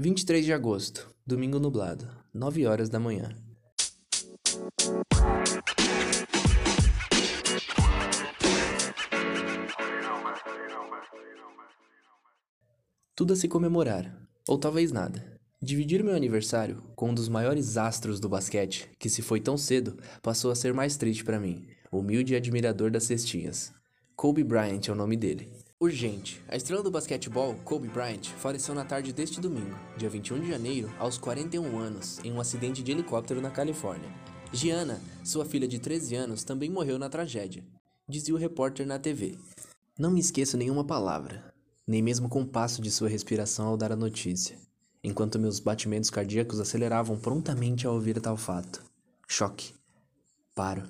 23 de agosto, domingo nublado, 9 horas da manhã. Tudo a se comemorar, ou talvez nada. Dividir meu aniversário com um dos maiores astros do basquete, que se foi tão cedo, passou a ser mais triste para mim, humilde admirador das cestinhas. Kobe Bryant é o nome dele. Urgente. A estrela do basquetebol, Kobe Bryant, faleceu na tarde deste domingo, dia 21 de janeiro, aos 41 anos, em um acidente de helicóptero na Califórnia. Gianna, sua filha de 13 anos, também morreu na tragédia, dizia o repórter na TV. Não me esqueço nenhuma palavra, nem mesmo com o passo de sua respiração ao dar a notícia enquanto meus batimentos cardíacos aceleravam prontamente ao ouvir tal fato. Choque. Paro.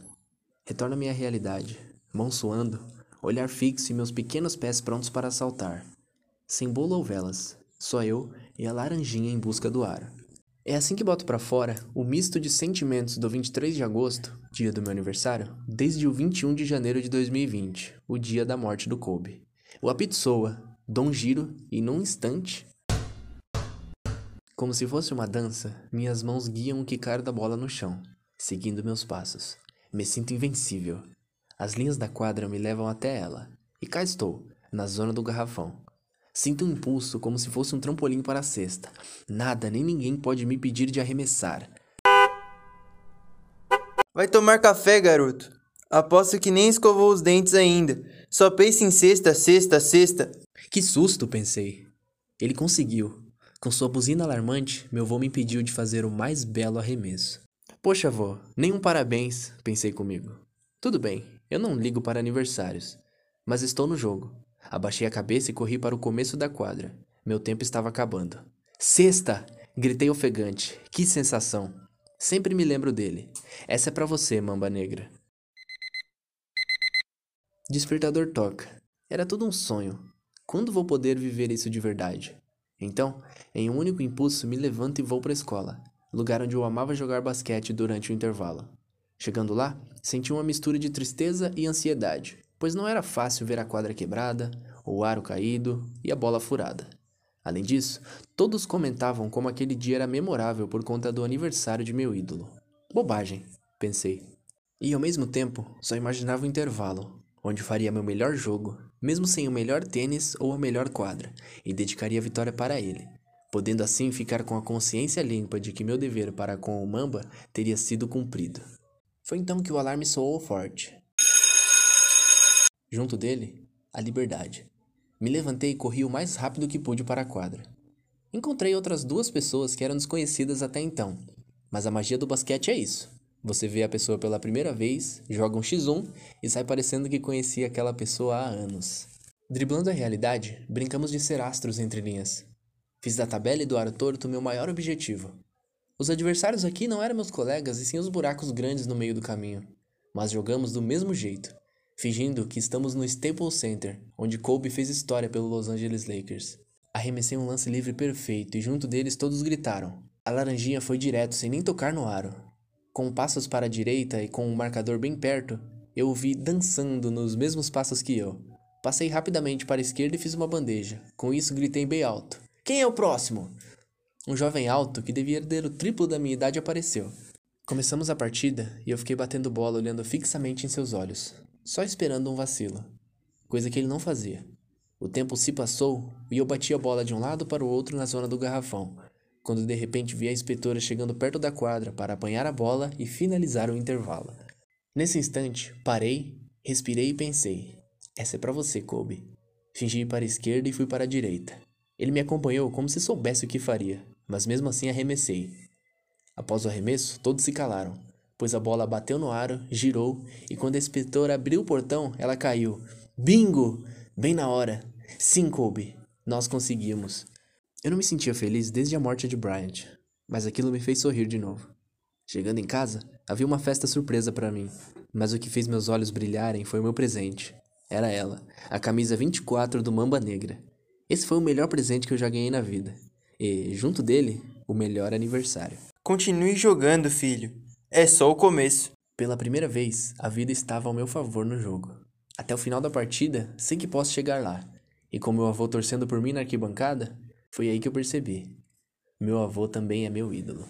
Retorno à minha realidade, mão suando, olhar fixo e meus pequenos pés prontos para saltar. Sem bolo ou velas, só eu e a laranjinha em busca do ar. É assim que boto para fora o misto de sentimentos do 23 de agosto, dia do meu aniversário, desde o 21 de janeiro de 2020, o dia da morte do Kobe. O apito soa, dou um giro e num instante como se fosse uma dança, minhas mãos guiam o quicar da bola no chão, seguindo meus passos. Me sinto invencível. As linhas da quadra me levam até ela, e cá estou, na zona do garrafão. Sinto um impulso como se fosse um trampolim para a cesta. Nada nem ninguém pode me pedir de arremessar. Vai tomar café, garoto. Aposto que nem escovou os dentes ainda. Só pensa em cesta, cesta, cesta. Que susto, pensei. Ele conseguiu. Com sua buzina alarmante, meu avô me impediu de fazer o mais belo arremesso. Poxa, avô, nem um parabéns, pensei comigo. Tudo bem, eu não ligo para aniversários. Mas estou no jogo. Abaixei a cabeça e corri para o começo da quadra. Meu tempo estava acabando. Sexta! Gritei ofegante. Que sensação! Sempre me lembro dele. Essa é para você, mamba negra. Despertador toca. Era tudo um sonho. Quando vou poder viver isso de verdade? Então, em um único impulso, me levanto e vou para a escola, lugar onde eu amava jogar basquete durante o intervalo. Chegando lá, senti uma mistura de tristeza e ansiedade, pois não era fácil ver a quadra quebrada, o aro caído e a bola furada. Além disso, todos comentavam como aquele dia era memorável por conta do aniversário de meu ídolo. Bobagem, pensei. E ao mesmo tempo, só imaginava o intervalo, onde faria meu melhor jogo, mesmo sem o melhor tênis ou a melhor quadra, e dedicaria a vitória para ele, podendo assim ficar com a consciência limpa de que meu dever para com o Mamba teria sido cumprido. Foi então que o alarme soou forte. Junto dele, a liberdade. Me levantei e corri o mais rápido que pude para a quadra. Encontrei outras duas pessoas que eram desconhecidas até então, mas a magia do basquete é isso. Você vê a pessoa pela primeira vez, joga um X1 e sai parecendo que conhecia aquela pessoa há anos. Driblando a realidade, brincamos de ser astros entre linhas. Fiz da tabela e do aro torto meu maior objetivo. Os adversários aqui não eram meus colegas e sim os buracos grandes no meio do caminho. Mas jogamos do mesmo jeito, fingindo que estamos no Staples Center, onde Kobe fez história pelo Los Angeles Lakers. Arremessei um lance livre perfeito e junto deles todos gritaram. A laranjinha foi direto sem nem tocar no aro, com passos para a direita e com o um marcador bem perto, eu o vi dançando nos mesmos passos que eu. Passei rapidamente para a esquerda e fiz uma bandeja. Com isso, gritei bem alto: Quem é o próximo? Um jovem alto, que devia ter o triplo da minha idade, apareceu. Começamos a partida e eu fiquei batendo bola olhando fixamente em seus olhos, só esperando um vacilo. Coisa que ele não fazia. O tempo se passou e eu bati a bola de um lado para o outro na zona do garrafão, quando de repente vi a inspetora chegando perto da quadra para apanhar a bola e finalizar o intervalo. Nesse instante, parei, respirei e pensei: essa é para você, Kobe. Fingi ir para a esquerda e fui para a direita. Ele me acompanhou como se soubesse o que faria, mas mesmo assim arremessei. Após o arremesso, todos se calaram, pois a bola bateu no aro, girou e quando a inspetora abriu o portão, ela caiu. Bingo! Bem na hora. Sim, Kobe, nós conseguimos. Eu não me sentia feliz desde a morte de Bryant, mas aquilo me fez sorrir de novo. Chegando em casa, havia uma festa surpresa para mim, mas o que fez meus olhos brilharem foi meu presente. Era ela, a camisa 24 do Mamba Negra. Esse foi o melhor presente que eu já ganhei na vida. E, junto dele, o melhor aniversário. Continue jogando, filho. É só o começo. Pela primeira vez, a vida estava ao meu favor no jogo. Até o final da partida, sei que posso chegar lá. E com meu avô torcendo por mim na arquibancada, foi aí que eu percebi. Meu avô também é meu ídolo.